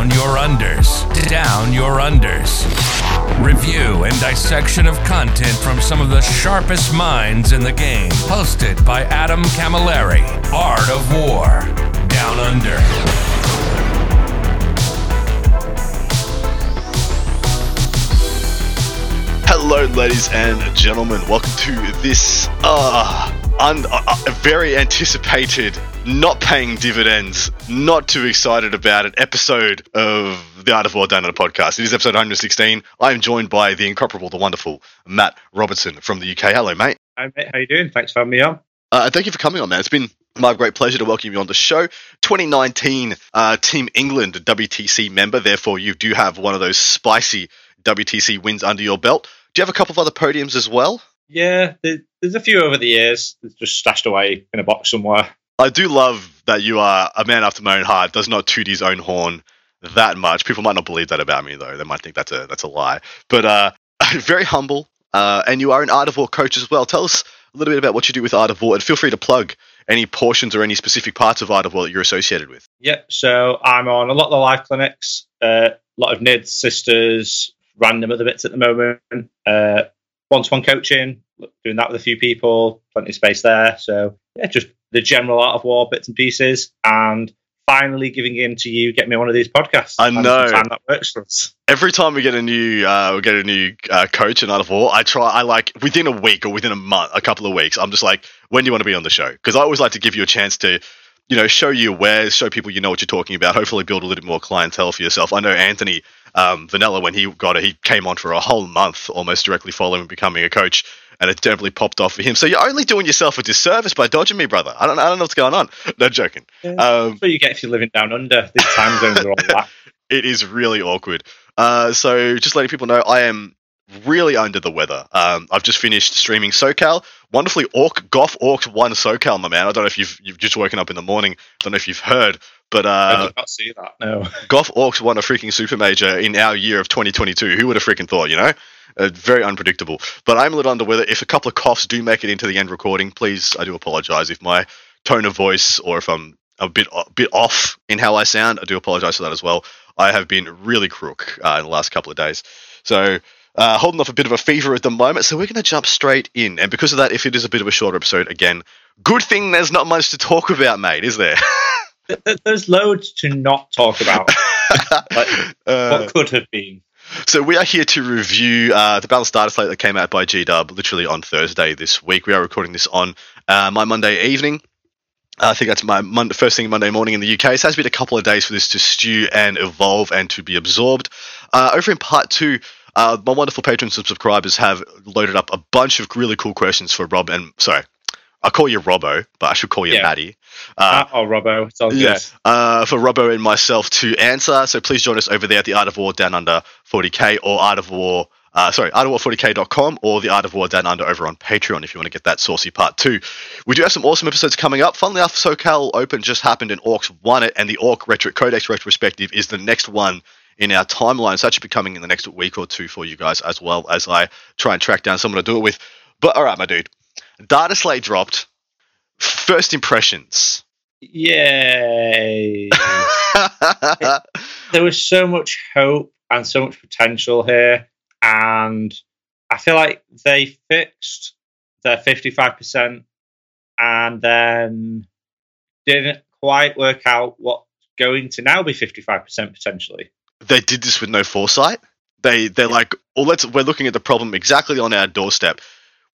Down your unders. Down your unders. Review and dissection of content from some of the sharpest minds in the game. Hosted by Adam Camilleri. Art of War. Down Under. Hello, ladies and gentlemen. Welcome to this uh, un- uh, very anticipated, not paying dividends, not too excited about an episode of the Art of War Down on the podcast. It is episode 116. I am joined by the incomparable, the wonderful Matt Robertson from the UK. Hello, mate. Hi, mate. How are you doing? Thanks for having me on. Uh, thank you for coming on, man. It's been my great pleasure to welcome you on the show. 2019 uh, Team England WTC member. Therefore, you do have one of those spicy WTC wins under your belt. Do you have a couple of other podiums as well? Yeah, there's a few over the years. It's just stashed away in a box somewhere. I do love that you are a man after my own heart. Does not toot his own horn that much. People might not believe that about me, though. They might think that's a that's a lie. But uh, very humble, uh, and you are an Art of War coach as well. Tell us a little bit about what you do with Art of War, and feel free to plug any portions or any specific parts of Art of War that you're associated with. Yeah, so I'm on a lot of the live clinics, uh, a lot of NIDS, sisters, random other bits at the moment. Uh, one-to-one coaching, doing that with a few people, plenty of space there. So yeah, just the general art of war bits and pieces, and finally giving in to you, get me one of these podcasts. I know. that works for us. Every time we get a new uh, we get a new uh, coach in Art of War, I try. I like within a week or within a month, a couple of weeks. I'm just like, when do you want to be on the show? Because I always like to give you a chance to, you know, show you where, show people you know what you're talking about. Hopefully, build a little bit more clientele for yourself. I know Anthony um, Vanilla when he got it, he came on for a whole month, almost directly following becoming a coach, and it definitely popped off for him. So you're only doing yourself a disservice by dodging me, brother. I don't, I don't know what's going on. No joking. Um, That's what you get if you're living down under. These time zones are all that. it is really awkward. Uh, so just letting people know, I am really under the weather. Um, I've just finished streaming SoCal. Wonderfully, Orc Goff Orks won SoCal, my man. I don't know if you've you've just woken up in the morning. I don't know if you've heard, but I uh, did not see that. No. Goff Orks won a freaking super major in our year of 2022. Who would have freaking thought? You know, uh, very unpredictable. But I'm a little under weather. If a couple of coughs do make it into the end recording, please, I do apologize if my tone of voice or if I'm a bit a bit off in how I sound. I do apologize for that as well. I have been really crook uh, in the last couple of days, so. Uh, holding off a bit of a fever at the moment, so we're going to jump straight in. And because of that, if it is a bit of a shorter episode, again, good thing there's not much to talk about, mate, is there? Th- th- There's loads to not talk about. Like, Uh, what could have been? So we are here to review uh, the balanced data slate that came out by GW literally on Thursday this week. We are recording this on uh, my Monday evening. I think that's my Monday, first thing Monday morning in the UK. So it has been a couple of days for this to stew and evolve and to be absorbed. Uh, over in part two, uh, my wonderful patrons and subscribers have loaded up a bunch of really cool questions for Rob and sorry, I call you Robbo, but I should call you Yeah. Maddie. Uh, oh, Robbo. It's all yeah, uh, for Robbo and myself to answer. So please join us over there at the Art of War Down Under 40k or Art of War, uh, sorry, artofwar40k.com or the Art of War Down Under over on Patreon if you want to get that saucy part two. We do have some awesome episodes coming up. Funnily enough, SoCal Open just happened and Orks won it, and the Ork Retro Codex retrospective is the next one in our timeline. So that should be coming in the next week or two for you guys as well as I try and track down someone to do it with. But all right, my dude, Data Slate dropped. First impressions. Yay. there was so much hope and so much potential here. And I feel like they fixed their 55% and then didn't quite work out what's going to now be 55% potentially. they did this with no foresight. They they're like, well, let's we're looking at the problem exactly on our doorstep,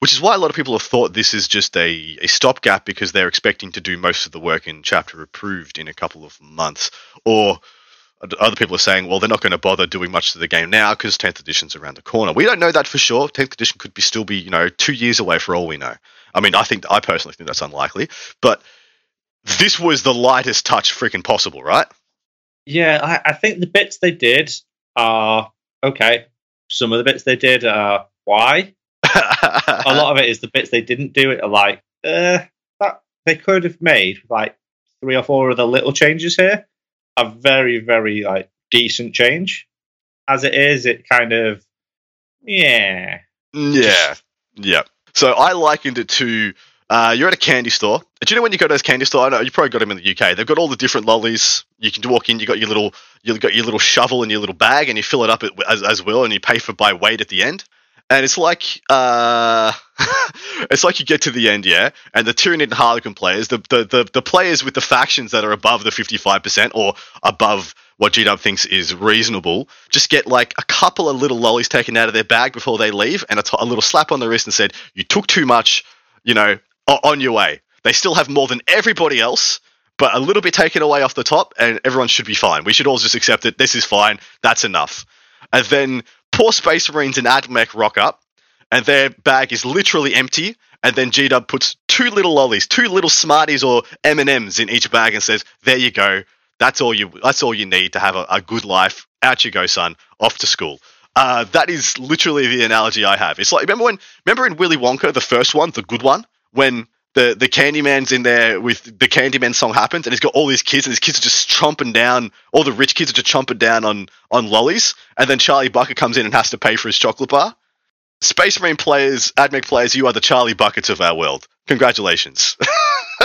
which is why a lot of people have thought this is just a, a stopgap because they're expecting to do most of the work in chapter approved in a couple of months, or other people are saying, well, they're not going to bother doing much to the game now because 10th edition's around the corner. We don't know that for sure. 10th edition could be still be you know two years away for all we know. I mean, I think I personally think that's unlikely, but this was the lightest touch freaking possible, right? Yeah, I, I think the bits they did are okay. Some of the bits they did are why. A lot of it is the bits they didn't do it are like uh, that they could have made like three or four of the little changes here a very very like decent change as it is it kind of yeah Yeah, yeah. So I likened it to Uh, you're at a candy store. Do you know when you go to those candy store? I know you probably got them in the UK. They've got all the different lollies. You can walk in. You got your little, you got your little shovel and your little bag, and you fill it up as as well, and you pay for by weight at the end. And it's like, uh, it's like you get to the end, yeah, and the Tyranid and Harlequin players, the, the the the players with the factions that are above the 55% or above what GW thinks is reasonable, just get like a couple of little lollies taken out of their bag before they leave, and a, t- a little slap on the wrist and said, "You took too much, you know, on your way." They still have more than everybody else, but a little bit taken away off the top, and everyone should be fine. We should all just accept it. This is fine. That's enough. And then poor Space Marines and AdMech rock up, and their bag is literally empty. And then G Dub puts two little lollies, two little Smarties or M and M's in each bag, and says, "There you go. That's all you. That's all you need to have a, a good life. Out you go, son. Off to school." Uh, that is literally the analogy I have. It's like remember when remember in Willy Wonka, the first one, the good one, when the the Candyman's in there with the Candyman song happens, and he's got all these kids, and his kids are just chomping down. All the rich kids are just chomping down on on lollies, and then Charlie Bucket comes in and has to pay for his chocolate bar. Space Marine players, AdMech players, you are the Charlie Buckets of our world. Congratulations.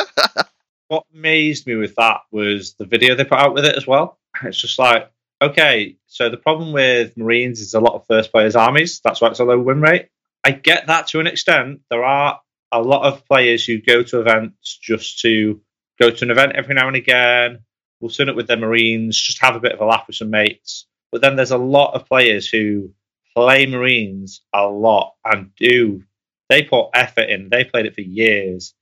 what amazed me with that was the video they put out with it as well. It's just like, okay, so the problem with Marines is a lot of first players armies. That's why it's a low win rate. I get that to an extent. There are a lot of players who go to events just to go to an event every now and again. We'll turn up with their Marines, just have a bit of a laugh with some mates. But then there's a lot of players who play Marines a lot and do. They put effort in. They played it for years,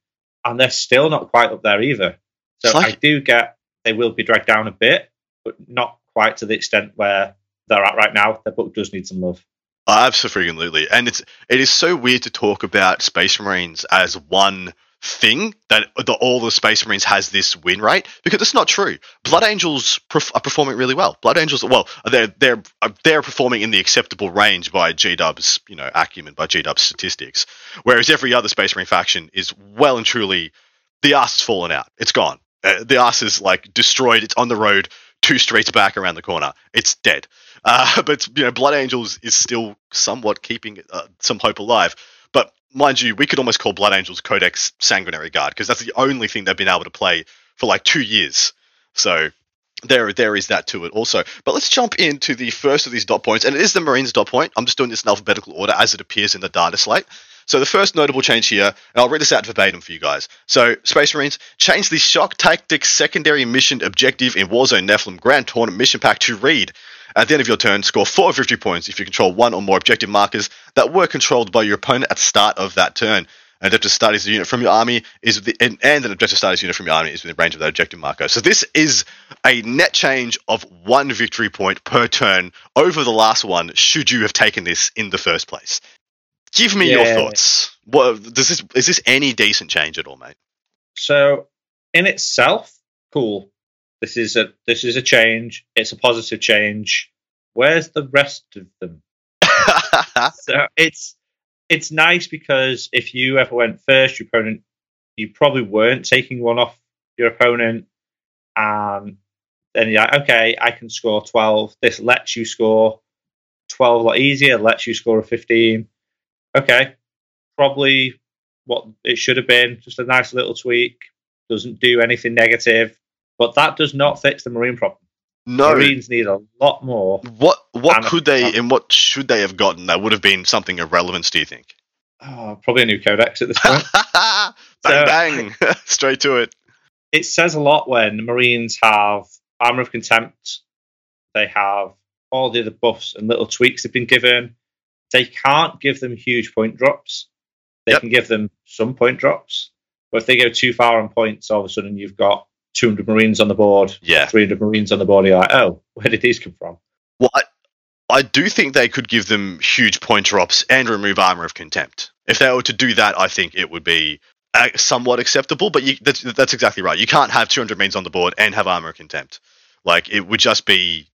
and they're still not quite up there either. So like- I do get they will be dragged down a bit, but not quite to the extent where they're at right now. Their book does need some love. Absolutely, and it's it is so weird to talk about Space Marines as one thing that the, all the Space Marines has this win rate because it's not true. Blood Angels are performing really well. Blood Angels, well, they're they're they're performing in the acceptable range by G Dub's you know acumen by G Dub's statistics, whereas every other Space Marine faction is well and truly the ass has fallen out. It's gone. Uh, the ass is like destroyed. It's on the road two streets back around the corner. It's dead. Uh, but you know, Blood Angels is still somewhat keeping uh, some hope alive. But mind you, we could almost call Blood Angels Codex Sanguinary Guard because that's the only thing they've been able to play for like two years. So there, there is that to it also. But let's jump into the first of these dot points, and it is the Marines dot point. I'm just doing this in alphabetical order as it appears in the data slate. So the first notable change here, and I'll read this out verbatim for you guys. So Space Marines change the Shock Tactics secondary mission objective in Warzone Nephilim Grand Tournament mission pack to read. At the end of your turn, score 4 of 50 points if you control one or more objective markers that were controlled by your opponent at the start of that turn. An objective status unit from your army is the, and, and an objective status unit from your army is within range of that objective marker. So this is a net change of one victory point per turn over the last one. Should you have taken this in the first place? Give me yeah. your thoughts. What does this is this any decent change at all, mate? So, in itself, cool. This is a this is a change. It's a positive change. Where's the rest of them? so it's it's nice because if you ever went first, your opponent you probably weren't taking one off your opponent, and then you're like, okay, I can score twelve. This lets you score twelve a lot easier. Lets you score a fifteen okay, probably what it should have been, just a nice little tweak. Doesn't do anything negative, but that does not fix the marine problem. No, Marines need a lot more. What what could they and what should they have gotten that would have been something of relevance? Do you think? Oh, probably a new codex at this point. bang so, bang, straight to it. It says a lot when Marines have armor of contempt. They have all the other buffs and little tweaks they've been given. They can't give them huge point drops. They yep. can give them some point drops, but if they go too far on points, all of a sudden you've got 200 Marines on the board, yeah, 300 Marines on the board. You're like, oh, where did these come from? Well, I, I do think they could give them huge point drops and remove armor of contempt. If they were to do that, I think it would be uh, somewhat acceptable. But you, that's, that's exactly right. You can't have 200 Marines on the board and have armor of contempt. Like it would just be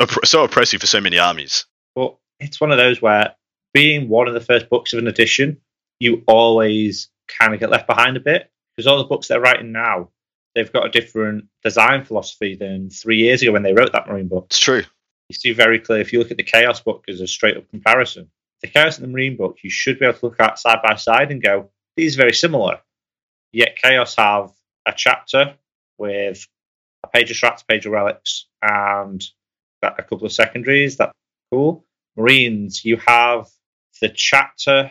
opp- so oppressive for so many armies. Well, it's one of those where being one of the first books of an edition, you always kind of get left behind a bit because all the books they're writing now, they've got a different design philosophy than three years ago when they wrote that Marine book. It's true. You see very clear if you look at the Chaos book as a straight up comparison, the Chaos and the Marine book, you should be able to look at side by side and go, these are very similar. Yet Chaos have a chapter with a page of strats, a page of relics, and a couple of secondaries. That's cool. Marines, you have the chapter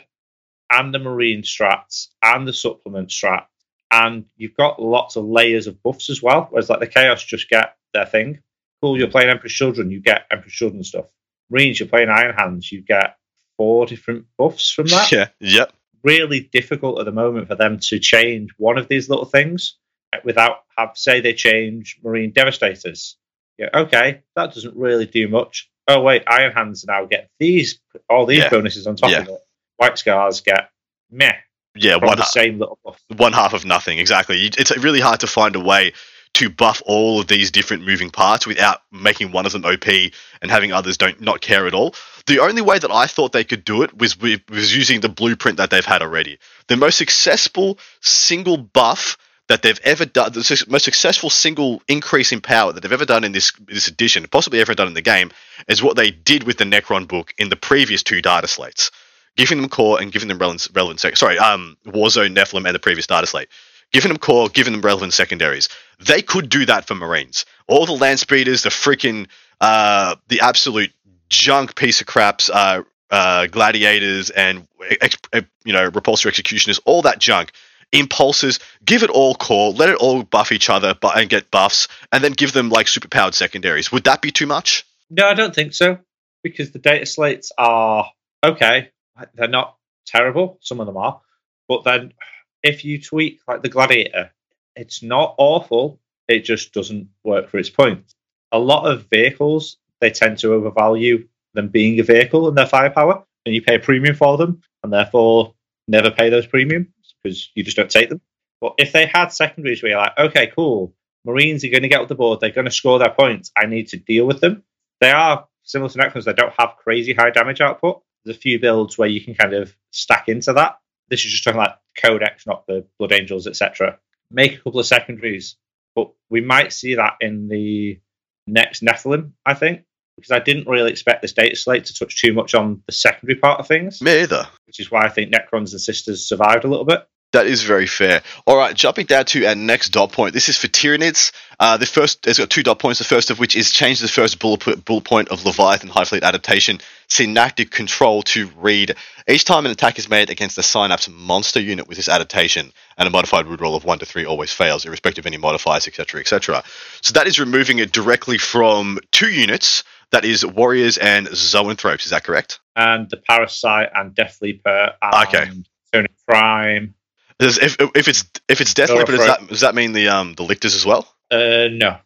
and the marine strats and the supplement strat, and you've got lots of layers of buffs as well. Whereas like the chaos just get their thing. Cool, you're playing Emperor's Children, you get Emperor's Children stuff. Marines, you're playing Iron Hands, you get four different buffs from that. Yeah. Yep. Really difficult at the moment for them to change one of these little things without have say they change Marine Devastators. Yeah, okay, that doesn't really do much. Oh wait, Iron Hands now get these all these Yeah. bonuses on top Yeah. of it. White Scars get meh Yeah. One the same little buff. one half of nothing. Exactly. It's really hard to find a way to buff all of these different moving parts without making one of them OP and having others don't not care at all. The only way that I thought they could do it was with, was using the blueprint that they've had already. The most successful single buff that they've ever done, the most successful single increase in power that they've ever done in this this edition, possibly ever done in the game, is what they did with the Necron book in the previous two data slates, giving them core and giving them relevant, relevant sec- sorry, um, Warzone, Nephilim, and the previous data slate, giving them core, giving them relevant secondaries. They could do that for Marines. All the land speeders, the freaking, uh, the absolute junk piece of craps, uh, uh, gladiators and ex- you know repulsor executioners, all that junk. Impulsors, give it all core, let it all buff each other, but and get buffs, and then give them like superpowered secondaries. Would that be too much? No, I don't think so because the data slates are okay. They're not terrible. Some of them are, but then if you tweak like the gladiator, it's not awful. It just doesn't work for its point. A lot of vehicles they tend to overvalue them being a vehicle and their firepower, and you pay a premium for them, and therefore never pay those premiums because you just don't take them. But if they had secondaries where you're like, okay, cool, Marines are going to get up the board, they're going to score their points, I need to deal with them. They are similar to Necrons, they don't have crazy high damage output. There's a few builds where you can kind of stack into that. This is just talking like Codex, not the Blood Angels, etc. Make a couple of secondaries, but we might see that in the next Nephilim, I think, because I didn't really expect this data slate to touch too much on the secondary part of things, Me either. which is why I think Necrons and Sisters survived a little bit. That is very fair. All right, jumping down to our next dot point. This is for Tyranids. Uh, the first, it's got two dot points. The first of which is change the first bullet, bullet point of Leviathan Hive Fleet adaptation synaptic control to read each time an attack is made against a synapse monster unit with this adaptation, and a modified root roll of one to three always fails, irrespective of any modifiers, etc., etc. So that is removing it directly from two units. That is warriors and zoanthropes. Is that correct? And the Parasite and Death Leaper and Okay. Tony Prime. If, if it's if it's Death Leaper, does that does that mean the um the lictors as well? Uh, no,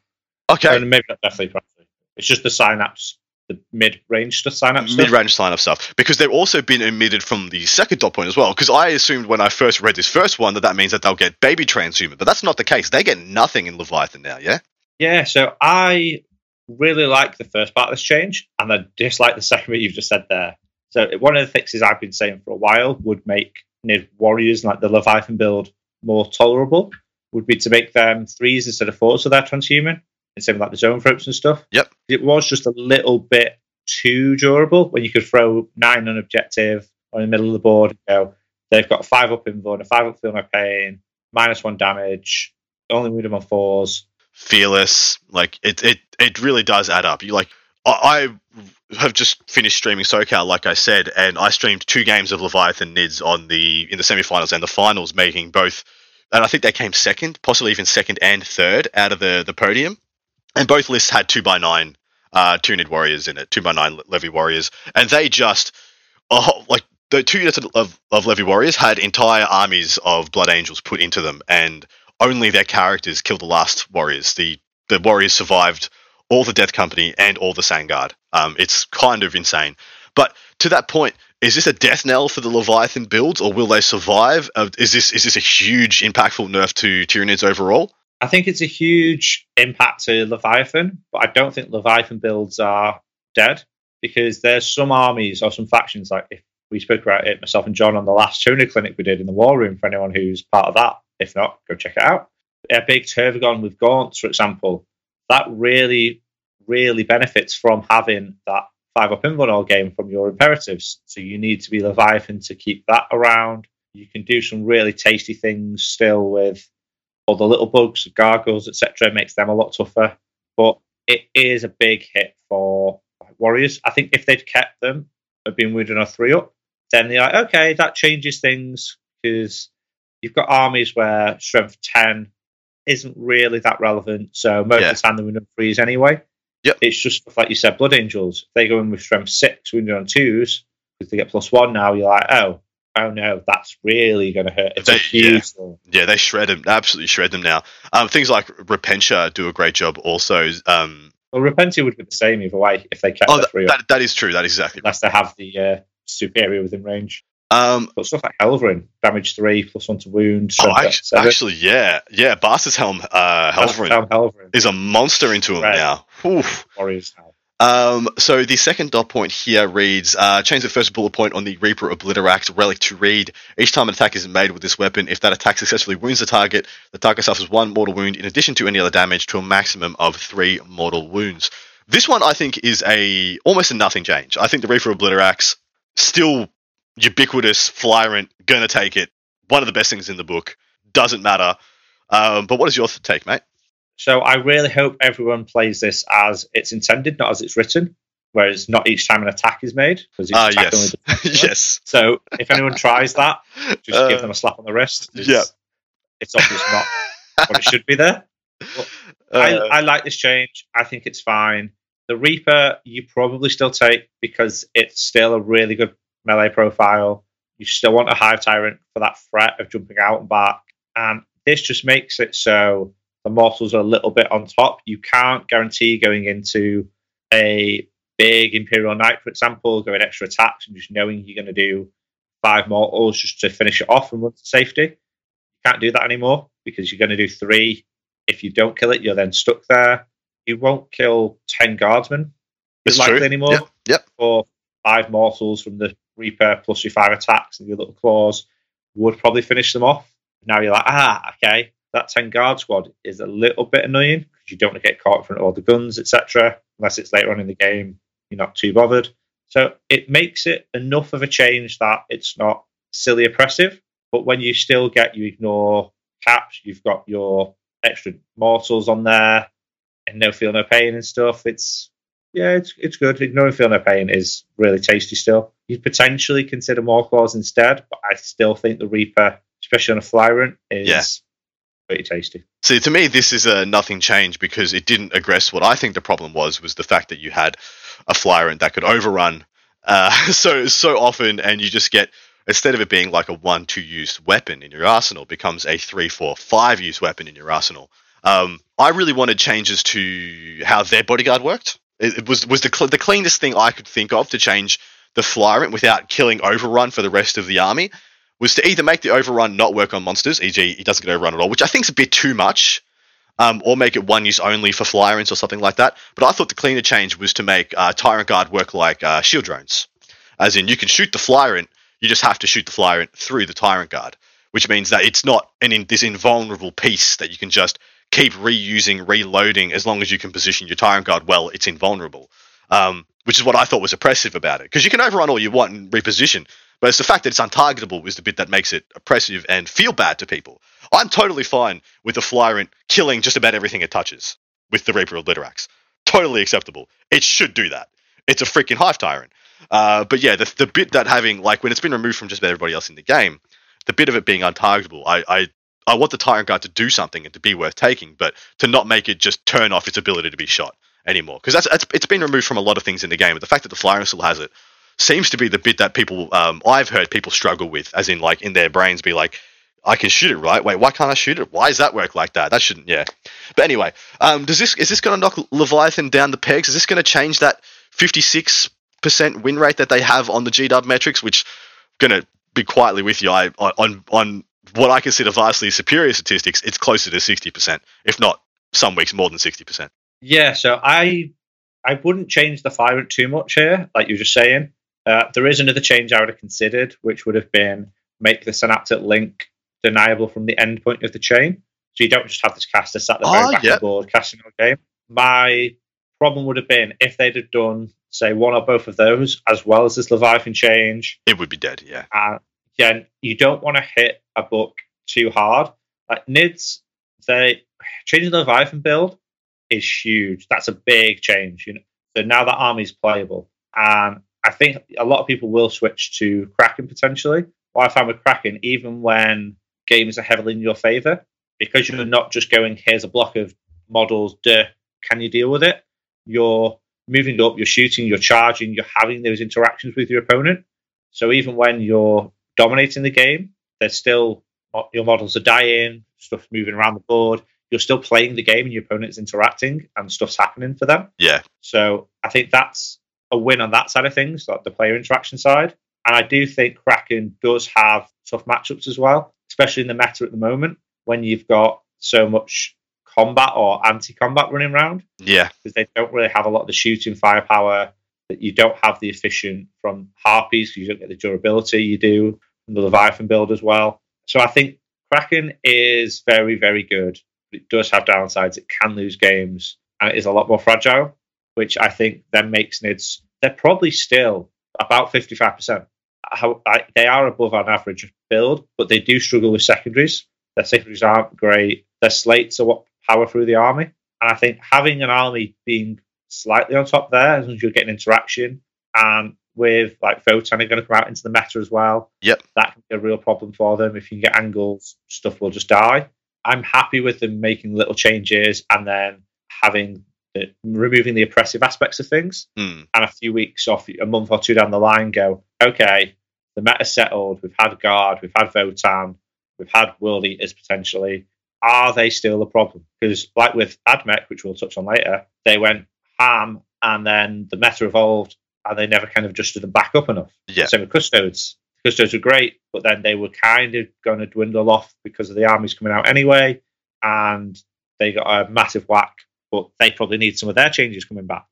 Okay. Uh, maybe not Death Leaper. Actually. It's just the synapse, the mid-range stuff, synapse. stuff. mid-range synapse stuff because they've also been omitted from the second dot point as well because i assumed when i first read this first one that that means that they'll get baby transhuman but that's not the case they get nothing in leviathan now yeah Yeah, so I really like the first part of this change, and I dislike the second bit you've just said there. So one of the fixes I've been saying for a while would make Nid warriors like the Leviathan build more tolerable. Would be to make them threes instead of fours, so they're transhuman, instead of like the zoanthropes and stuff. Yep. It was just a little bit too durable when you could throw nine on objective or in the middle of the board. You know, they've got a five up in invuln, a five up feel no pain, minus one damage, only move them on fours. Fearless like it it it really does add up. You like I, have just finished streaming SoCal, like I said, and I streamed two games of Leviathan Nids on the in the semifinals and the finals, making both, and I think they came second, possibly even second and third out of the the podium, and both lists had two by nine uh, two Nid warriors in it, two by nine Levy warriors, and they just oh, like the two units of, of Levy warriors had entire armies of Blood Angels put into them, and only their characters killed the last warriors. The the warriors survived all the Death Company and all the Sangard. Um, it's kind of insane. But to that point, is this a death knell for the Leviathan builds, or will they survive? Uh, is this is this a huge, impactful nerf to Tyranids overall? I think it's a huge impact to Leviathan, but I don't think Leviathan builds are dead because there's some armies or some factions like if we spoke about it myself and John on the last tuner clinic we did in the war room for anyone who's part of that. If not, go check it out. A big Tervigon with Gaunts, for example, that really, really benefits from having that five up invuln all game from your imperatives. So you need to be Leviathan to keep that around. You can do some really tasty things still with all the little bugs, gargoyles, etc. Makes them a lot tougher. But it is a big hit for warriors. I think if they'd kept them, have been wounded on a three up, then they're like, okay, that changes things because you've got armies where strength 10 isn't really that relevant. So most Yeah. of the time they're on threes anyway. Yep. It's just stuff like you said, Blood Angels. If they go in with strength six, wounded on twos, because they get plus one now, you're like, oh, oh no, that's really going to hurt. It's a They- huge thing. Yeah, they shred them, absolutely shred them now. Um, things like Repentia do a great job also. Um, Well, Repentia would be the same either way if they kept oh, the that, three that, that is true. That is exactly right. unless they have the uh, superior within range. Um, But stuff like Helverin, damage three, plus one to wound, oh, actually, actually, yeah, yeah. Bastard's Helm, uh, That's Helverin Helverin, is a monster into him Right. now. Oof. Warriors now. Um, so the second dot point here reads, uh, change the first bullet point on the Reaper Obliterax relic to read, each time an attack is made with this weapon, if that attack successfully wounds the target, the target suffers one mortal wound in addition to any other damage to a maximum of three mortal wounds. This one I think is a almost a nothing change. I think the Reaper Obliterax still ubiquitous, Flyrant, gonna take it. One of the best things in the book. Doesn't matter. Um, but what is your take, mate? So I really hope everyone plays this as it's intended, not as it's written. Whereas not each time an attack is made, Ah, attack yes. only does one. yes. So if anyone tries that, just Uh, give them a slap on the wrist. It's, yeah. it's obviously not what it should be there. I, Uh, I like this change. I think it's fine. The Reaper, you probably still take because it's still a really good melee profile. You still want a Hive Tyrant for that threat of jumping out and back. And this just makes it so the mortals are a little bit on top. You can't guarantee going into a big Imperial Knight, for example, going extra attacks and just knowing you're going to do five mortals just to finish it off and run to safety. You can't do that anymore because you're going to do three. If you don't kill it, you're then stuck there. You won't kill 10 guardsmen It's likely true. anymore. Yep, yep. Or five mortals from the Reaper plus your five attacks and your little claws would probably finish them off. Now you're like, ah, okay, that 10 guard squad is a little bit annoying because you don't want to get caught in front of all the guns, etc. Unless it's later on in the game, you're not too bothered. So it makes it enough of a change that it's not silly oppressive. But when you still get, you ignore caps, you've got your extra mortals on there and no feel, no pain and stuff. It's yeah, it's it's good. No feel, no pain is really tasty still. You'd potentially consider more claws instead, but I still think the Reaper, especially on a Flyrant, is Yeah. pretty tasty. See, to me, this is a nothing change because it didn't address what I think the problem was was the fact that you had a Flyrant that could overrun uh, so so often, and you just get instead of it being like a one two use weapon in your arsenal, it becomes a three four five use weapon in your arsenal. Um, I really wanted changes to how their bodyguard worked. It, was was the cl- the cleanest thing I could think of to change the Flyrant without killing overrun for the rest of the army was to either make the overrun not work on monsters, e.g., he doesn't get overrun at all, which I think is a bit too much, um, or make it one use only for Flyrants or something like that. But I thought the cleaner change was to make uh, Tyrant Guard work like uh, shield drones, as in you can shoot the Flyrant, you just have to shoot the Flyrant through the Tyrant Guard, which means that it's not an in, this invulnerable piece that you can just keep reusing, reloading as long as you can position your Tyrant Guard well. It's invulnerable. Um, which is what I thought was oppressive about it. Because you can overrun all you want and reposition, but it's the fact that it's untargetable is the bit that makes it oppressive and feel bad to people. I'm totally fine with the Flyrant killing just about everything it touches with the Reaper Obliterax. Totally acceptable. It should do that. It's a freaking Hive Tyrant. Uh, but yeah, the, the bit that having, like, when it's been removed from just about everybody else in the game, the bit of it being untargetable, I, I, I want the Tyrant Guard to do something and to be worth taking, but to not make it just turn off its ability to be shot anymore. Because that's, that's it's been removed from a lot of things in the game. But the fact that the Flyrant still has it seems to be the bit that people um, I've heard people struggle with, as in like in their brains be like, I can shoot it, right? Wait, why can't I shoot it? Why does that work like that? That shouldn't, yeah. But anyway, um, does this is this going to knock Leviathan down the pegs? Is this going to change that fifty six percent win rate that they have on the GW metrics? Which going to be quietly with you, I on on what I consider vastly superior statistics, it's closer to sixty percent, if not some weeks more than sixty percent. Yeah, so I I wouldn't change the Flyrant too much here, like you were just saying. Uh, there is another change I would have considered, which would have been make the synaptic link deniable from the end point of the chain. So you don't just have this caster sat at the very back yep. of the board casting all game. My problem would have been if they'd have done, say, one or both of those, as well as this Leviathan change. It would be dead, yeah. Uh, again, you don't want to hit a book too hard. Like NIDS, they changing the Leviathan build is huge. That's a big change. You know, so now that army's playable, and I think a lot of people will switch to Kraken potentially. What I found with Kraken, even when games are heavily in your favor, because you're not just going, here's a block of models, duh, can you deal with it? You're moving up, you're shooting, you're charging, you're having those interactions with your opponent. So even when you're dominating the game, there's still your models are dying, stuff moving around the board. You're still playing the game, and your opponent's interacting, and stuff's happening for them. Yeah. So I think that's a win on that side of things, like the player interaction side. And I do think Kraken does have tough matchups as well, especially in the meta at the moment when you've got so much combat or anti-combat running around. Yeah. Because they don't really have a lot of the shooting firepower. That you don't have the efficient from harpies you don't get the durability you do from the Leviathan build as well. So I think Kraken is very, very good. It does have downsides. It can lose games and it is a lot more fragile, which I think then makes NIDS, they're probably still about 55%. How, I, they are above an average build, but they do struggle with secondaries. Their secondaries aren't great. Their slates are what power through the army. And I think having an army being slightly on top there, as long as you're getting interaction, and with like Votann are going to come out into the meta as well. Yep. That can be a real problem for them. If you can get angles, stuff will just die. I'm happy with them making little changes and then having the, removing the oppressive aspects of things. Mm. And a few weeks off, a month or two down the line, go, okay, the meta settled. We've had guard, we've had Votann, we've had World Eaters potentially. Are they still a problem? Because, like with AdMech, which we'll touch on later, they went and then the meta evolved and they never kind of adjusted them back up enough. Yeah. Same with Custodes. Custodes were great, but then they were kind of going to dwindle off because of the armies coming out anyway, and they got a massive whack. But they probably need some of their changes coming back.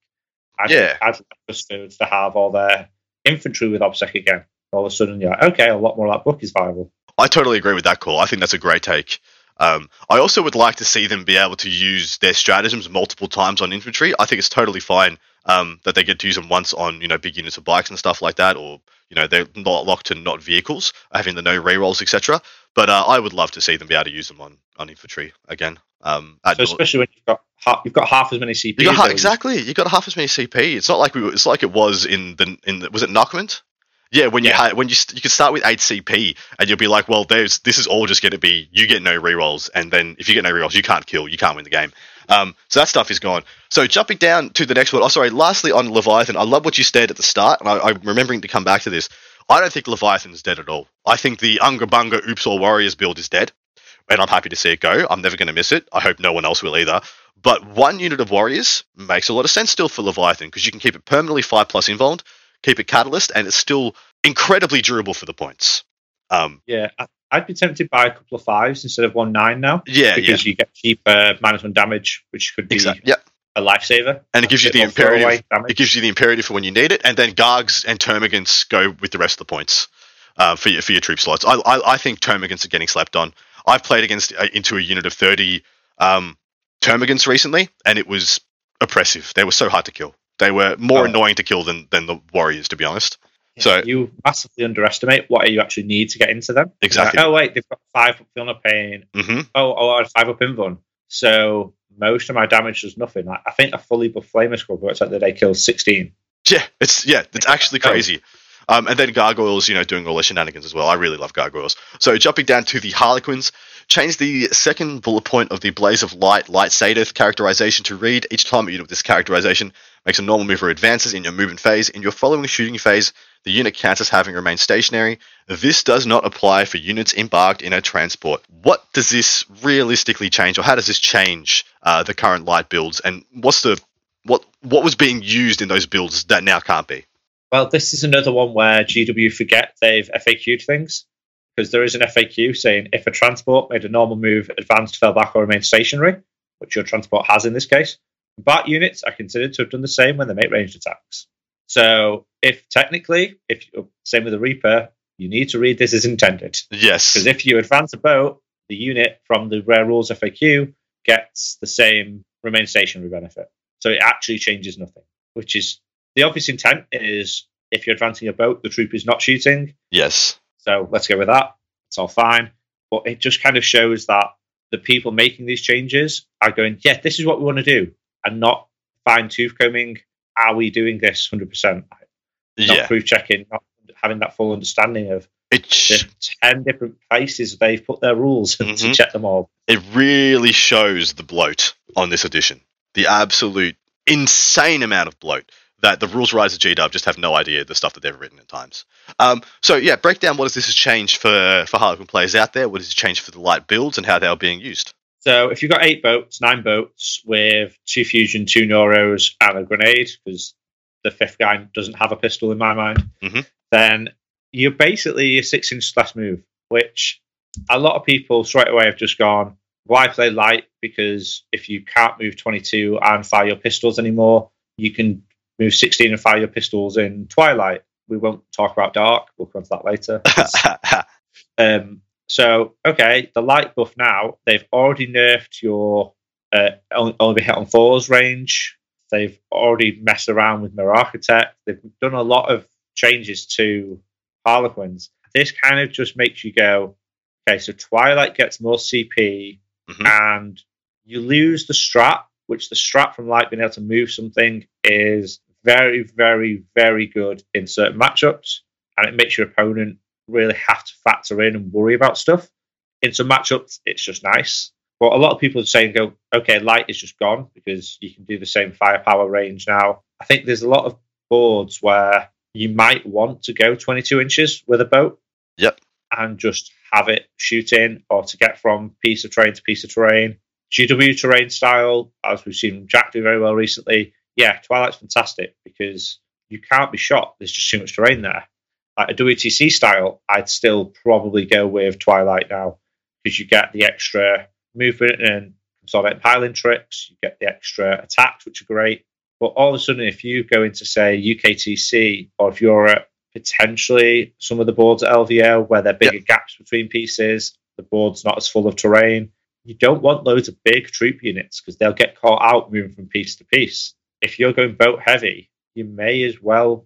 I'd, Yeah. I'd like Custodes to have all their infantry with OBSEC again. All of a sudden, you're like, okay, a lot more of that book is viable. I totally agree with that call. I think that's a great take. Um, I also would like to see them be able to use their stratagems multiple times on infantry. I think it's totally fine um, that they get to use them once on you know big units of bikes and stuff like that, or you know they're not locked to not vehicles, having the no rerolls, etc. But uh, I would love to see them be able to use them on, on infantry again. Um, So especially when you've got half, you've got half as many CP. you got exactly. you've got half as many CP. It's not like we. Were, it's like it was in the in the, was it Knockment? Yeah, when you Yeah. had when you st- you could start with eight CP and you'll be like, well, there's this is all just going to be you get no rerolls, and then if you get no rerolls, you can't kill, you can't win the game. Um, so that stuff is gone. So jumping down to the next one. Oh, sorry. Lastly, on Leviathan, I love what you said at the start, and I, I'm remembering to come back to this. I don't think Leviathan's dead at all. I think the Unga Bunga Oops All Warriors build is dead, and I'm happy to see it go. I'm never going to miss it. I hope no one else will either. But one unit of warriors makes a lot of sense still for Leviathan because you can keep it permanently five plus invuln, keep it catalyst, and it's still incredibly durable for the points. Um, Yeah, I'd be tempted by a couple of fives instead of one nine now yeah, yeah, because you get cheaper minus one damage, which could be exactly. Yeah, a lifesaver. and it gives you the imperative. It gives you the imperative for when you need it, and then Gargs and Termagants go with the rest of the points uh, for your for your troop slots. I I, I think Termagants are getting slapped on. I've played against uh, into a unit of thirty um, Termagants recently, and it was oppressive. They were so hard to kill. They were more Oh. annoying to kill than than the warriors, to be honest. So you massively underestimate what you actually need to get into them. Exactly. Like, oh wait, they've got five up No Pain. hmm Oh, oh, I had five up Invuln. So most of my damage does nothing. Like, I think a fully buff Flamer Scrub works out that they kill sixteen. yeah, it's yeah, it's actually crazy. Um, and then gargoyles, you know, doing all the shenanigans as well. I really love gargoyles. So jumping down to the Harlequins, change the second bullet point of the Blaze of Light Light Saedath characterization to read. Each time a unit with this characterization makes a normal move or advances in your movement phase. In your following shooting phase, the unit counts as having remained stationary. This does not apply for units embarked in a transport. What does this realistically change, or how does this change uh, the current light builds? And what's the what what was being used in those builds that now can't be? Well, this is another one where GW forget they've FAQ'd things because there is an FAQ saying if a transport made a normal move, advanced, fell back, or remained stationary, which your transport has in this case, BAT units are considered to have done the same when they make ranged attacks. So, if technically, if oh, same with the Reaper, you need to read this as intended. Yes. Because if you advance a boat, the unit from the Rare Rules FAQ gets the same remain stationary benefit. So it actually changes nothing, which is the obvious intent is if you're advancing a boat, the troop is not shooting. Yes. So let's go with that. It's all fine. But it just kind of shows that the people making these changes are going, yeah, this is what we want to do, and not fine tooth combing. Are we doing this 100%? Not Yeah, proof checking, not having that full understanding of it's the 10 different places they've put their rules to Mhm. check them all. it really shows the bloat on this edition. The absolute insane amount of bloat that the rules writers at GW just have no idea the stuff that they've written at times. Um, so yeah, break down what has this has changed for for Harlequin players out there. What has it changed for the light builds and how they are being used? So if you've got eight boats, nine boats with two fusion, two neuros, and a grenade, because the fifth guy doesn't have a pistol in my mind, Mhm. then you're basically a six inch less move, which a lot of people straight away have just gone, why play light? Because if you can't move 22 and fire your pistols anymore, you can move 16 and fire your pistols in Twilight. We won't talk about Dark, we'll come to that later. Um, so, okay, the light buff now, they've already nerfed your uh, only, only hit on fours range. They've already messed around with Mirror Architect. They've done a lot of changes to Harlequins. This kind of just makes you go, okay, so Twilight gets more CP Mhm. and you lose the strap, which the strap from Light being able to move something is very, very, very good in certain matchups. And it makes your opponent really have to factor in and worry about stuff. In some matchups, it's just nice. But a lot of people are saying, go, okay, light is just gone because you can do the same firepower range now. I think there's a lot of boards where you might want to go 22 inches with a boat. Yep. And just have it shoot in or to get from piece of terrain to piece of terrain. GW terrain style, as we've seen Jack do very well recently. Yeah, Twilight's fantastic because you can't be shot. There's just too much terrain there like a WTC style, I'd still probably go with Twilight now because you get the extra movement and consolidate piling tricks, you get the extra attacks, which are great. But all of a sudden, if you go into, say, UKTC, or if you're at potentially some of the boards at LVO where there are bigger gaps between pieces, the board's not as full of terrain, you don't want loads of big troop units because they'll get caught out moving from piece to piece. If you're going boat heavy, you may as well.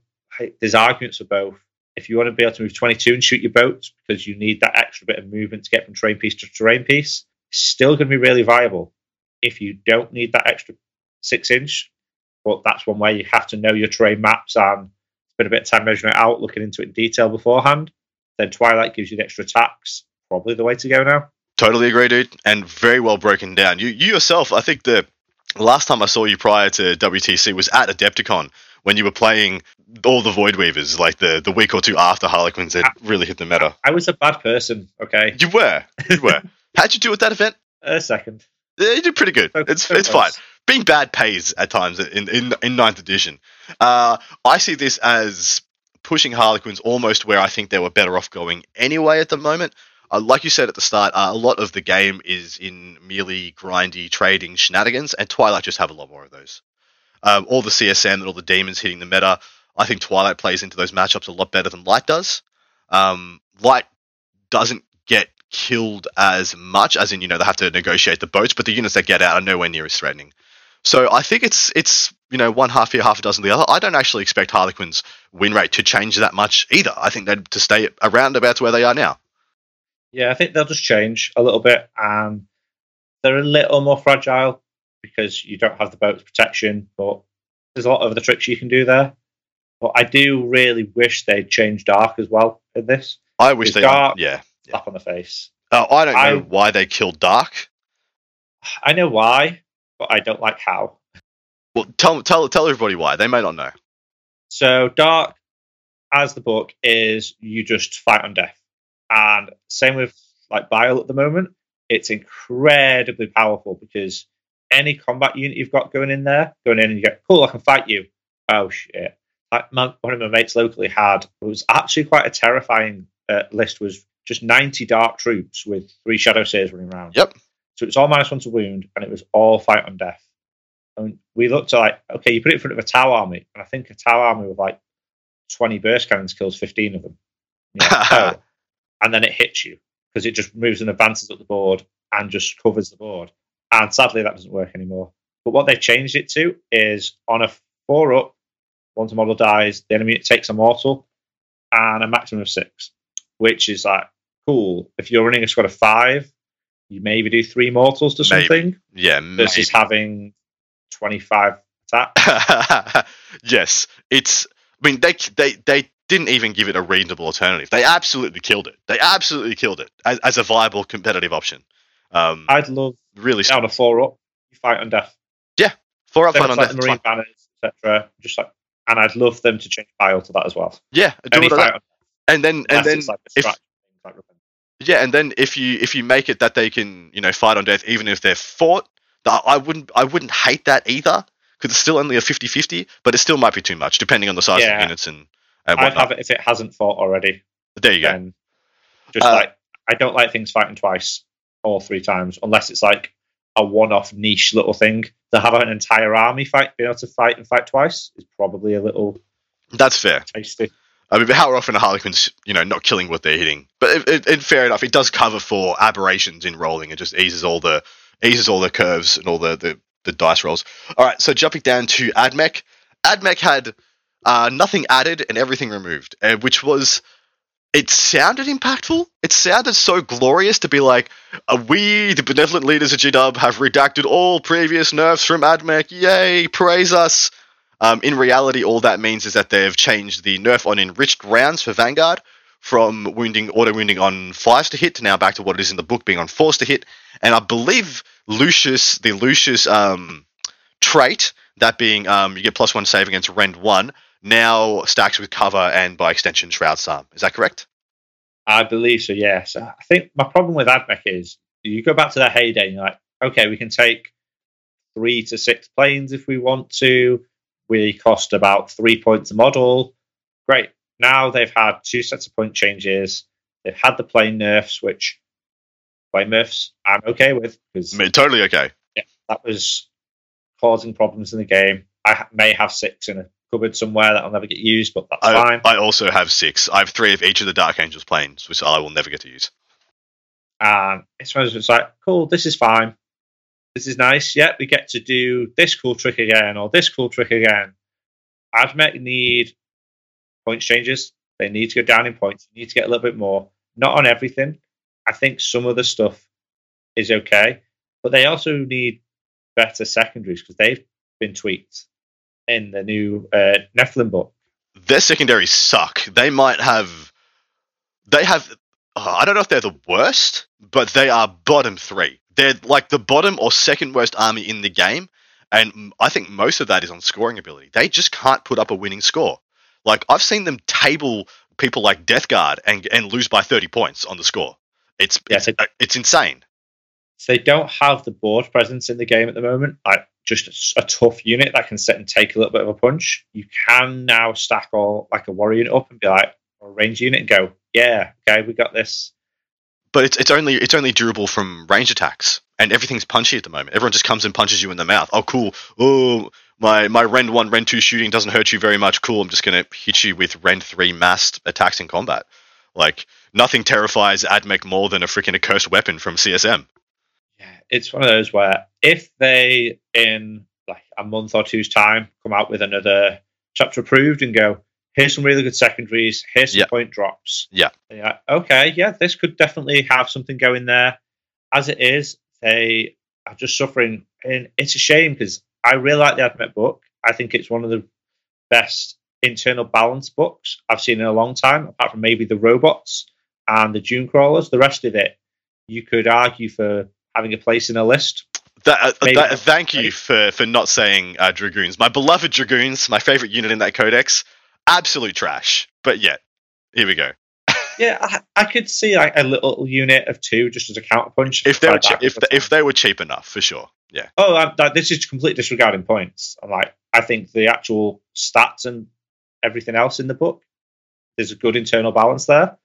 There's arguments for both if you want to be able to move 22 and shoot your boats because you need that extra bit of movement to get from terrain piece to terrain piece, still going to be really viable. If you don't need that extra six inch, but that's one way you have to know your terrain maps and spend a bit of time measuring it out, looking into it in detail beforehand, then Twilight gives you the extra attacks. Probably the way to go now. Totally agree, dude, and very well broken down. You you yourself, I think the last time I saw you prior to WTC was at Adepticon when you were playing all the Void Weavers, like the, the week or two after Harlequins had really hit the meta. I was a bad person, okay? You were, you were. How'd you do at that event? A second. Yeah, you did pretty good. So- It's so it's fine. Being bad pays at times in in in ninth edition. Uh, I see this as pushing Harlequins almost where I think they were better off going anyway at the moment. Uh, like you said at the start, uh, a lot of the game is in merely grindy trading shenanigans, and Twilight just have a lot more of those. Um, all the CSM and all the demons hitting the meta, I think Twilight plays into those matchups a lot better than Light does. Um, Light doesn't get killed as much, as in you know they have to negotiate the boats, but the units that get out are nowhere near as threatening. So I think it's it's you know one half here, half a dozen the other. I don't actually expect Harlequin's win rate to change that much either. I think they'd to stay around about where they are now. Yeah, I think they'll just change a little bit, and they're a little more fragile because you don't have the boat's protection. But there's a lot of other tricks you can do there. But I do really wish they'd change dark as well in this. I wish they dark. yeah. Slap on the face. Uh, I don't know I- why they killed Dark. I know why, but I don't like how. Well, tell tell tell everybody why. They may not know. So dark, as the book is, you just fight on death, and same with like Bile at the moment. It's incredibly powerful because any combat unit you've got going in there, going in and you go, cool, I can fight you. Oh shit! Like my, one of my mates locally had it was actually quite a terrifying uh, list. Was just ninety dark troops with three shadow seers running around. Yep. So it's all minus one to wound, and it was all fight on death. And we looked at like, okay, you put it in front of a Tau army, and I think a Tau army with like 20 burst cannons kills 15 of them. And you're like, oh. And then it hits you because it just moves and advances up the board and just covers the board. And sadly, that doesn't work anymore. But what they've changed it to is on a four up, once a model dies, the enemy takes a mortal and a maximum of six, which is like cool. If you're running a squad of five, you maybe do three mortals to Maybe. something Yeah, versus having 25 attack. yes, it's. I mean, they they they didn't even give it a reasonable alternative. They absolutely killed it. They absolutely killed it as, as a viable competitive option. Um, I'd love really, down a four up, you fight on death. Yeah, four up Same fun on like the Marine banners, etc. Just like, and I'd love them to change file to that as well. Yeah, do fight that. and then and then like if- like Yeah, and then if you if you make it that they can you know fight on death even if they're fought, I wouldn't I wouldn't hate that either because it's still only a 50-50, but it still might be too much depending on the size of the units and I'd have it if it hasn't fought already. There you go. Just Uh, like I don't like things fighting twice or three times unless it's like a one-off niche little thing. To have an entire army fight, being able to fight and fight twice is probably a little That's fair. tasty. I mean, but how often are Harlequins you know not killing what they're hitting? But it, it, it, fair enough, it does cover for aberrations in rolling. It just eases all the eases all the curves and all the the, the dice rolls. All right, so jumping down to Admech, Admech had uh, nothing added and everything removed, uh, which was it sounded impactful. It sounded so glorious to be like, uh, we, the benevolent leaders of GW, have redacted all previous nerfs from AdMech. Yay, praise us. Um, in reality, all that means is that they've changed the nerf on enriched rounds for Vanguard from wounding, auto wounding on fives to hit to now back to what it is in the book being on fours to hit. And I believe Lucius, the Lucius um, trait, that being um, you get plus one save against Rend 1, now stacks with cover and by extension Shroud Psalm. Is that correct? I believe so. Yes, I think my problem with AdMech is you go back to their heyday. and You're like, okay, we can take three to six planes if we want to. We cost about three points a model. Great. Now they've had two sets of point changes. They've had the plane nerfs, which plane nerfs I'm okay with because I mean, totally okay. Yeah, that was causing problems in the game. I may have six in a cupboard somewhere that'll never get used, but that's I, fine. I also have six. I have three of each of the Dark Angels planes, which I will never get to use. and it's one of those it's like, cool, this is fine. This is nice. Yeah, we get to do this cool trick again or this cool trick again. Admech need points changes. They need to go down in points. They need to get a little bit more. Not on everything. I think some of the stuff is okay, but they also need better secondaries because they've been tweaked in the new uh, Nephilim book. Their secondaries suck. They might have. They have. oh, I don't know if they're the worst, but they are bottom three. They're like the bottom or second worst army in the game, and I think most of that is on scoring ability. They just can't put up a winning score. Like I've seen them table people like Death Guard and and lose by thirty points on the score. It's Yeah, it's, so- uh, it's insane. They don't have the board presence in the game at the moment. Like just a tough unit that can sit and take a little bit of a punch. You can now stack all like a warrior unit up and be like or a range unit and go, yeah, okay, we got this. But it's it's only it's only durable from range attacks, and everything's punchy at the moment. Everyone just comes and punches you in the mouth. Oh, cool. Oh, my my Rend one, Rend two shooting doesn't hurt you very much. Cool. I'm just gonna hit you with Rend three massed attacks in combat. Like nothing terrifies Admech more than a freaking accursed weapon from CSM. Yeah, it's one of those where if they in like a month or two's time come out with another chapter approved and go, here's some really good secondaries, here's some Yeah. point drops. Yeah. Like, okay, yeah, this could definitely have something going there. As it is, they are just suffering, and it's a shame because I really like the Admech book. I think it's one of the best internal balance books I've seen in a long time, apart from maybe the robots and the Dune crawlers. The rest of it, you could argue for having a place in a list. That, uh, that, thank you for for not saying uh, dragoons. My beloved dragoons, my favorite unit in that codex, absolute trash. But yet, here we go. Yeah, I, I could see like a little unit of two just as a counterpunch. If they were che- if they, if they were cheap enough, for sure. Yeah. oh, um, that, this is complete disregarding points. I'm like, I think the actual stats and everything else in the book, there's a good internal balance there.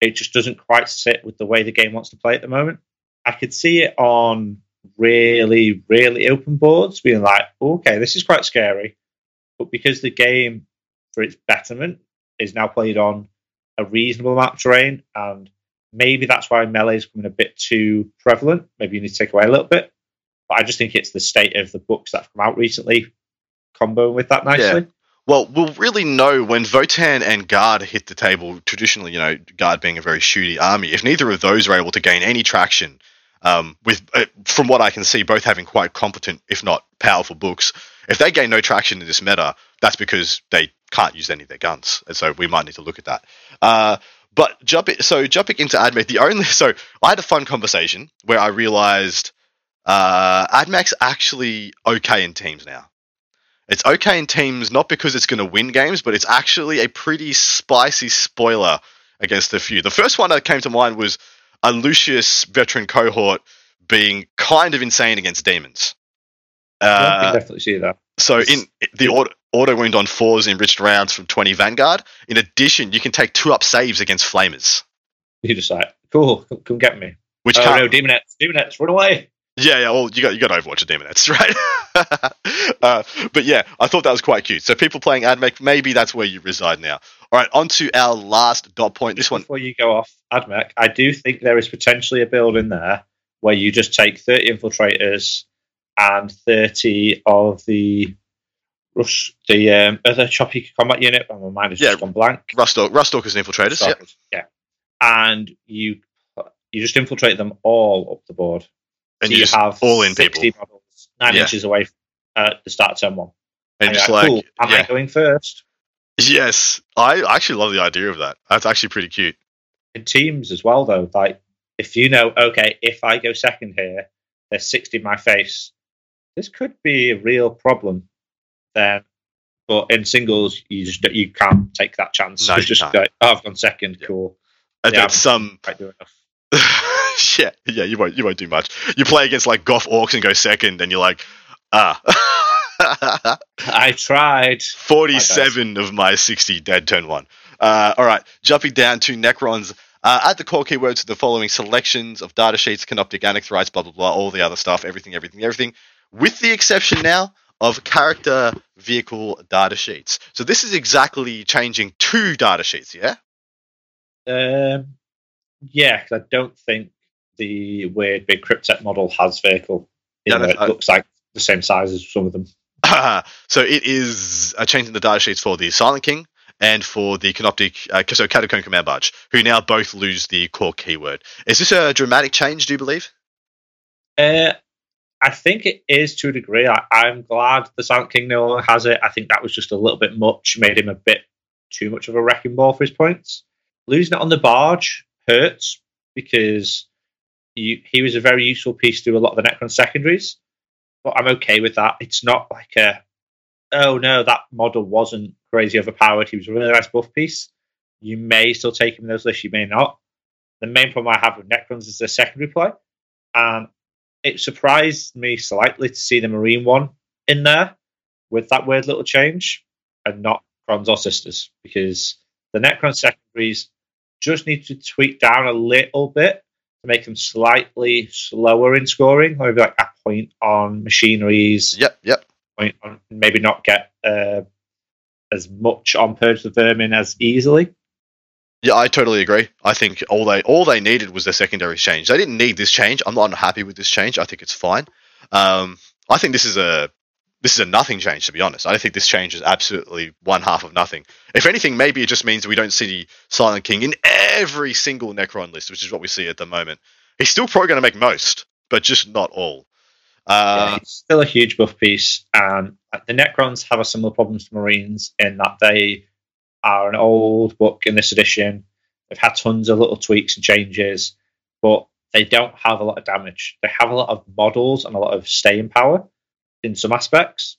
It just doesn't quite sit with the way the game wants to play at the moment. I could see it on really, really open boards being like, okay, this is quite scary. But because the game, for its betterment, is now played on a reasonable amount of terrain, and maybe that's why melee is becoming a bit too prevalent. Maybe you need to take away a little bit. But I just think it's the state of the books that have come out recently, comboing with that nicely. Well, we'll really know when Votann and Guard hit the table. Traditionally, you know, Guard being a very shooty army. If neither of those are able to gain any traction, um, with uh, from what I can see, both having quite competent, if not powerful books. If they gain no traction in this meta, that's because they can't use any of their guns, and so we might need to look at that. Uh, but jumping, so jumping into AdMech, the only so I had a fun conversation where I realized uh, AdMech's actually okay in teams now. It's okay in teams not because it's going to win games, but it's actually a pretty spicy spoiler against a few. The first one that came to mind was a Lucius veteran cohort being kind of insane against demons. I Uh, can definitely see that. so in the auto, auto wound on fours enriched rounds from 20 Vanguard. In addition, you can take two up saves against flamers, You just like, cool, come, come get me. which oh can't, no, demonettes, demonettes, run away. Yeah, yeah. Well, you got you got Overwatch and Demonettes, right? uh, but yeah, I thought that was quite cute. So people playing AdMech, maybe that's where you reside now. All right, on to our last dot point. This one, Before you go off, Admech, I do think there is potentially a build in there where you just take 30 infiltrators and 30 of the rush, the um, other choppy combat unit. My mind has Yeah. just gone blank. Ruststalk, Ruststalkers and Infiltrators. Yep. Yeah. And you you just infiltrate them all up the board. And So you have all in 60 people. models nine Yeah. inches away from uh, the start of turn one. And And just like, cool, am yeah. I going first? yes, I actually love the idea of that. That's actually pretty cute. in teams as well though like if you know okay if i go second here there's 60 in my face this could be a real problem then but in singles you just you can't take that chance No, You just go oh i've gone second Yeah. cool And Yeah, some. quite do enough yeah, yeah. You won't you won't do much. You play against like Goff Orks and go second, and you're like, ah. i tried 47 of my 60 dead turn one. Uh, all right, jumping down to Necrons. Uh, add the core keywords to the following selections of data sheets, Canoptek Wraiths, blah, blah, blah, all the other stuff, everything, everything, everything, with the exception now of character vehicle data sheets. So this is exactly changing two data sheets, yeah? um yeah i don't think the weird big Cryptek model has vehicle Yeah, you know, that's- it looks like the same size as some of them so it is a change in the data sheets for the Silent King and for the Canoptek, uh, so Catacomb Command Barge, who now both lose the core keyword. Is this a dramatic change, do you believe? Uh, I think it is to a degree. I, I'm glad the Silent King no longer has it. I think that was just a little bit much, made him a bit too much of a wrecking ball for his points. Losing it on the barge hurts because he was a very useful piece to a lot of the Necron secondaries, but I'm okay with that. It's not like a, oh no, that model wasn't crazy overpowered. He was a really nice buff piece. You may still take him in those lists, you may not. The main problem I have with Necrons is their secondary play. And it surprised me slightly to see the Marine one in there with that weird little change and not Crons or Sisters because the Necron secondaries just need to tweak down a little bit to make them slightly slower in scoring, or maybe like a point on machineries, Yep, yep. point on maybe not get uh, as much on Purge the Vermin as easily. Yeah, I totally agree. I think all they all they needed was their secondary change. They didn't need this change. I'm not unhappy with this change. I think it's fine. Um, I think this is a this is a nothing change to be honest. I don't think this change is absolutely one half of nothing. If anything, maybe it just means we don't see the Silent King in every single Necron list, which is what we see at the moment. He's still probably going to make most, but just not all. Yeah, Uh, it's still a huge buff piece. And the Necrons have a similar problem to Marines in that they are an old book in this edition. They've had tons of little tweaks and changes, but they don't have a lot of damage. They have a lot of models and a lot of staying power in some aspects.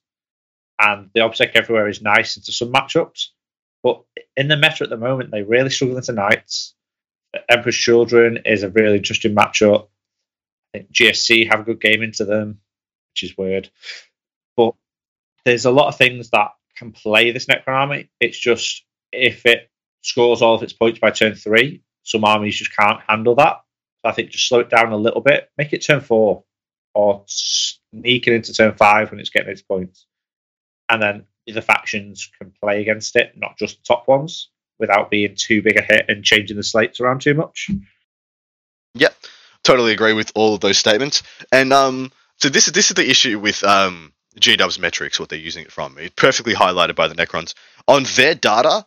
And the Obsec everywhere is nice into some matchups. But in the meta at the moment, they really struggle into Knights. Emperor's Children is a really interesting matchup. I think GSC have a good game into them, which is weird. But there's a lot of things that can play this Necron army. It's just if it scores all of its points by turn three, some armies just can't handle that. So I think just slow it down a little bit, make it turn four, or sneak it into turn five when it's getting its points, and then the factions can play against it, not just the top ones, without being too big a hit and changing the slates around too much. Yep, totally agree with all of those statements. And um, so this is this is the issue with um, GW's metrics, what they're using it from. It's perfectly highlighted by the Necrons. On their data,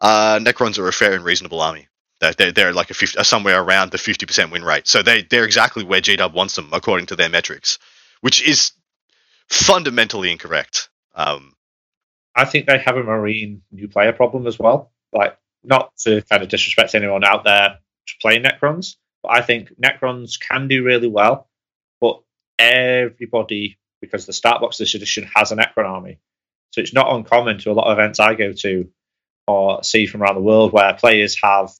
uh, Necrons are a fair and reasonable army. They're, they're like a 50, somewhere around the 50% win rate. So they, they're exactly where GW wants them according to their metrics, which is fundamentally incorrect. Um, I think they have a Marine new player problem as well. Like, not to kind of disrespect anyone out there playing Necrons, but I think Necrons can do really well. But everybody, because the start box this edition has a Necron army, so it's not uncommon to a lot of events I go to or see from around the world where players have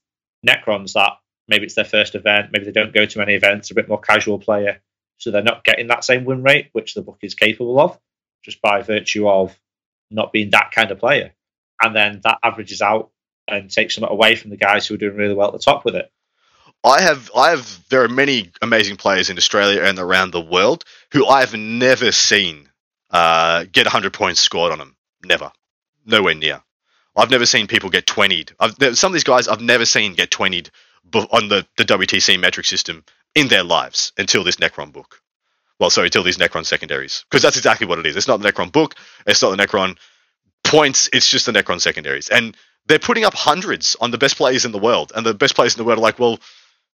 Necrons that maybe it's their first event, maybe they don't go to many events, a bit more casual player, so they're not getting that same win rate, which the book is capable of, just by virtue of not being that kind of player. And then that averages out and takes some away from the guys who are doing really well at the top with it. I have, I have. There are many amazing players in Australia and around the world who I have never seen uh, get 100 points scored on them. Never, nowhere near. I've never seen people get 20'd. Some of these guys I've never seen get 20'd on the, the WTC metric system in their lives until this Necron book. Well, sorry, until these Necron secondaries. Because that's exactly what it is. It's not the Necron book, it's not the Necron points, it's just the Necron secondaries. And they're putting up hundreds on the best players in the world. And the best players in the world are like, well,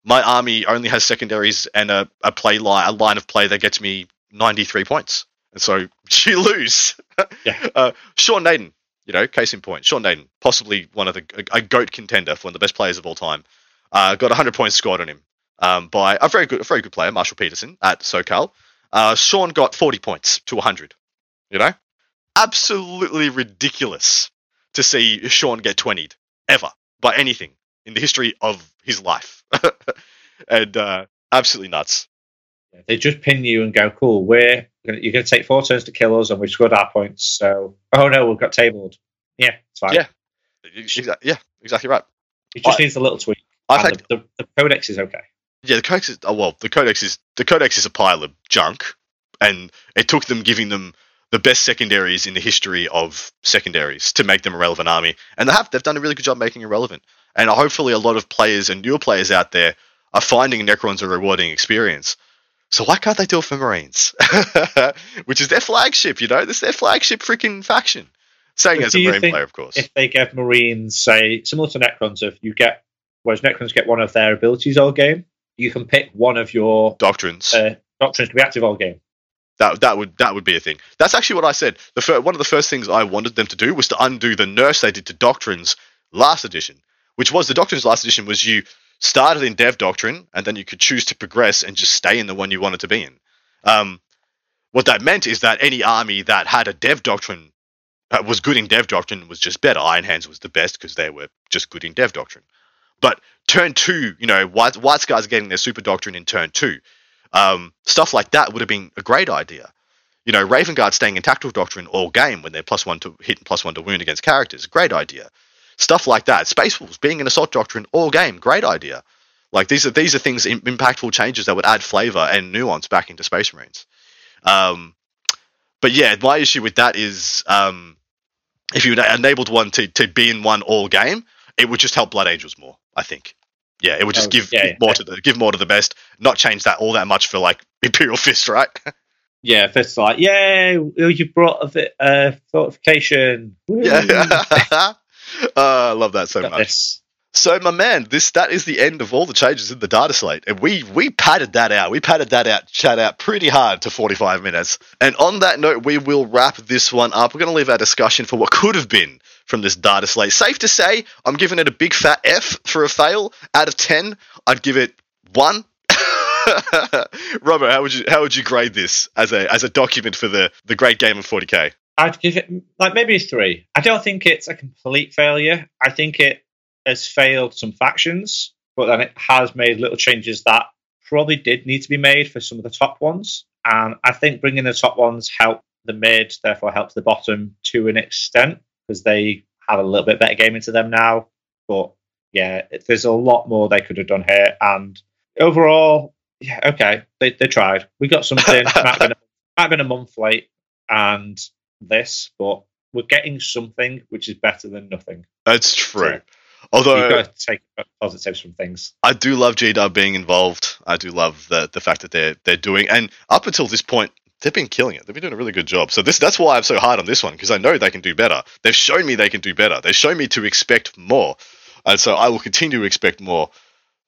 my army only has secondaries and a, a play line, a line of play that gets me 93 points. And so you lose. Yeah. uh, Sean Nayden, you know, case in point, Sean Nayden, possibly one of the a, a goat contender for one of the best players of all time, uh, got 100 points scored on him um, by a very good, a very good player, Marshall Peterson at SoCal. Uh, Sean got 40 points to 100. You know, absolutely ridiculous to see Sean get 20'd ever by anything in the history of his life, and uh, absolutely nuts. They just pin you and go, "Cool, we're you're going to take four turns to kill us, and we've scored our points. So, oh no, we've got tabled. Yeah, it's fine. Yeah, exactly. Yeah, exactly right. It just I, needs a little tweak. The, the, the, codex is okay. Yeah, the codex is oh, well. The codex is the codex is a pile of junk, and it took them giving them the best secondaries in the history of secondaries to make them a relevant army, and they have. They've done a really good job making it relevant. And hopefully, a lot of players and newer players out there are finding Necrons a rewarding experience so why can't they do it for Marines? Which is their flagship, you know? This is their flagship freaking faction. Saying but as a Marine player, of course. If they give Marines, say, similar to Necrons, if you get, whereas Necrons get one of their abilities all game, you can pick one of your doctrines. Uh, doctrines to be active all game. That, that would that would be a thing. That's actually what I said. The fir- one of the first things I wanted them to do was to undo the nerfs they did to doctrines last edition, which was the doctrines last edition was you started in Dev Doctrine, and then you could choose to progress and just stay in the one you wanted to be in. Um, what that meant is that any army that had a Dev Doctrine uh, was good in Dev Doctrine was just better. Iron Hands was the best because they were just good in Dev Doctrine. But turn two, you know, White, White Scars getting their Super Doctrine in turn two, um, stuff like that would have been a great idea. You know, Raven Guard staying in Tactical Doctrine all game when they're plus one to hit and plus one to wound against characters, great idea stuff like that. Space Wolves being an assault doctrine all game, great idea. Like these are these are things impactful changes that would add flavor and nuance back into Space Marines. Um, but yeah, my issue with that is um, if you enabled one to, to be in one all game, it would just help Blood Angels more. I think. Yeah, it would just oh, give, yeah, more yeah. to the give more to the best, not change that all that much for like Imperial Fist, right? yeah, Fist like, yay, you brought a uh, fortification. Yeah. uh, I love that so Got much. This. So, my man, this that is the end of all the changes in the data slate, and we we padded that out. We padded that out, chat out pretty hard to forty five minutes. And on that note, we will wrap this one up. We're going to leave our discussion for what could have been from this data slate. Safe to say, I'm giving it a big fat F for a fail. Out of ten, I'd give it one. Robert, how would you how would you grade this as a as a document for the the great game of 40k? I'd give it like maybe three. I don't think it's a complete failure. I think it has failed some factions, but then it has made little changes that probably did need to be made for some of the top ones. And I think bringing the top ones help the mid, therefore helps the bottom to an extent because they have a little bit better game into them now. But yeah, there's a lot more they could have done here. And overall, yeah, okay, they, they tried. We got something. might, have been a, might have been a month late, and this, but we're getting something which is better than nothing. That's true. So, Although you've got to take positives from things. I do love G Dub being involved. I do love the the fact that they're they're doing and up until this point, they've been killing it. They've been doing a really good job. So this that's why I'm so hard on this one because I know they can do better. They've shown me they can do better. They've shown me to expect more, and so I will continue to expect more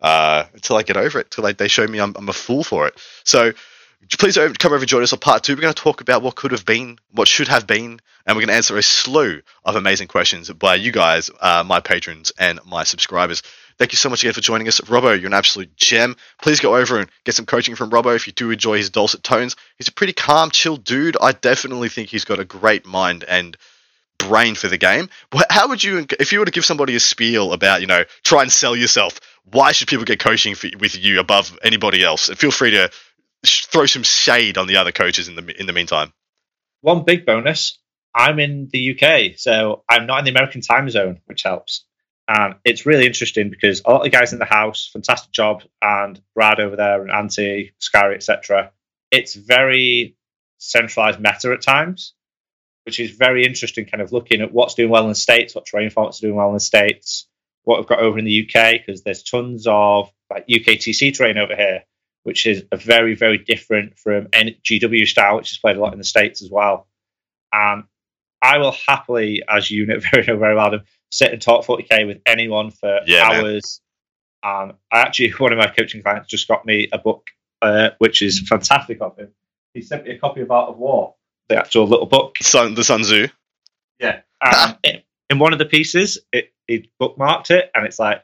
uh, until I get over it. Until they, they show me I'm, I'm a fool for it. So please come over and join us on part two. We're going to talk about what could have been, what should have been, and we're going to answer a slew of amazing questions by you guys, uh, my patrons and my subscribers. Thank you so much again for joining us. Robbo, you're an absolute gem. Please go over and get some coaching from Robbo if you do enjoy his dulcet tones. He's a pretty calm, chill dude. I definitely think he's got a great mind and brain for the game. How would you, if you were to give somebody a spiel about, you know, try and sell yourself, why should people get coaching for, with you above anybody else? And feel free to throw some shade on the other coaches in the in the meantime. One big bonus: I'm in the UK, so I'm not in the American time zone, which helps. And it's really interesting because a lot of the guys in the house, fantastic job, and Brad over there, and Antti, Scary, etc. It's very centralized meta at times, which is very interesting. Kind of looking at what's doing well in the states, what terrain formats are doing well in the states, what we've got over in the UK, because there's tons of like UKTC terrain over here, which is a very very different from GW style, which is played a lot in the states as well. And I will happily, as you know very very well, sit and talk 40k with anyone for yeah, hours. And I actually, one of my coaching clients just got me a book, uh, which is fantastic of him. He sent me a copy of Art of War, the actual little book. Sun, the Sun Tzu. Yeah. Um, in one of the pieces, it, he bookmarked it, and it's like,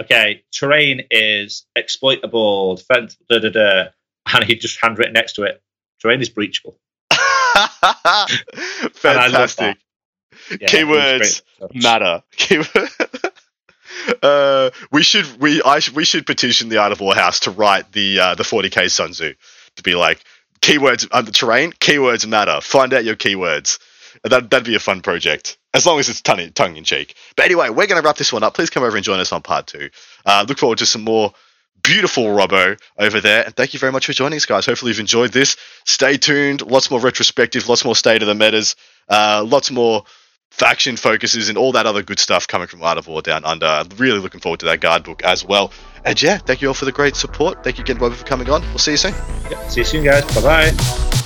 okay, terrain is exploitable, defense, da da da. And he just handwritten next to it, terrain is breachable. Fantastic. Yeah, Keywords matter. uh, we should we I we should petition the Art of War House to write the uh, the 40k Sun Tzu to be like keywords on the terrain. Keywords matter. Find out your keywords. That that'd be a fun project as long as it's tongue, tongue in cheek. But anyway, we're going to wrap this one up. Please come over and join us on part two. Uh, look forward to some more beautiful Robbo over there. And thank you very much for joining us, guys. Hopefully you've enjoyed this. Stay tuned. Lots more retrospective, lots more state of the metas, uh, lots more faction focuses and all that other good stuff coming from Art of War Down Under. Really looking forward to that guide book as well. And yeah, thank you all for the great support. Thank you again, Bobby, for coming on. We'll see you soon. Yep, see you soon, guys. Bye bye.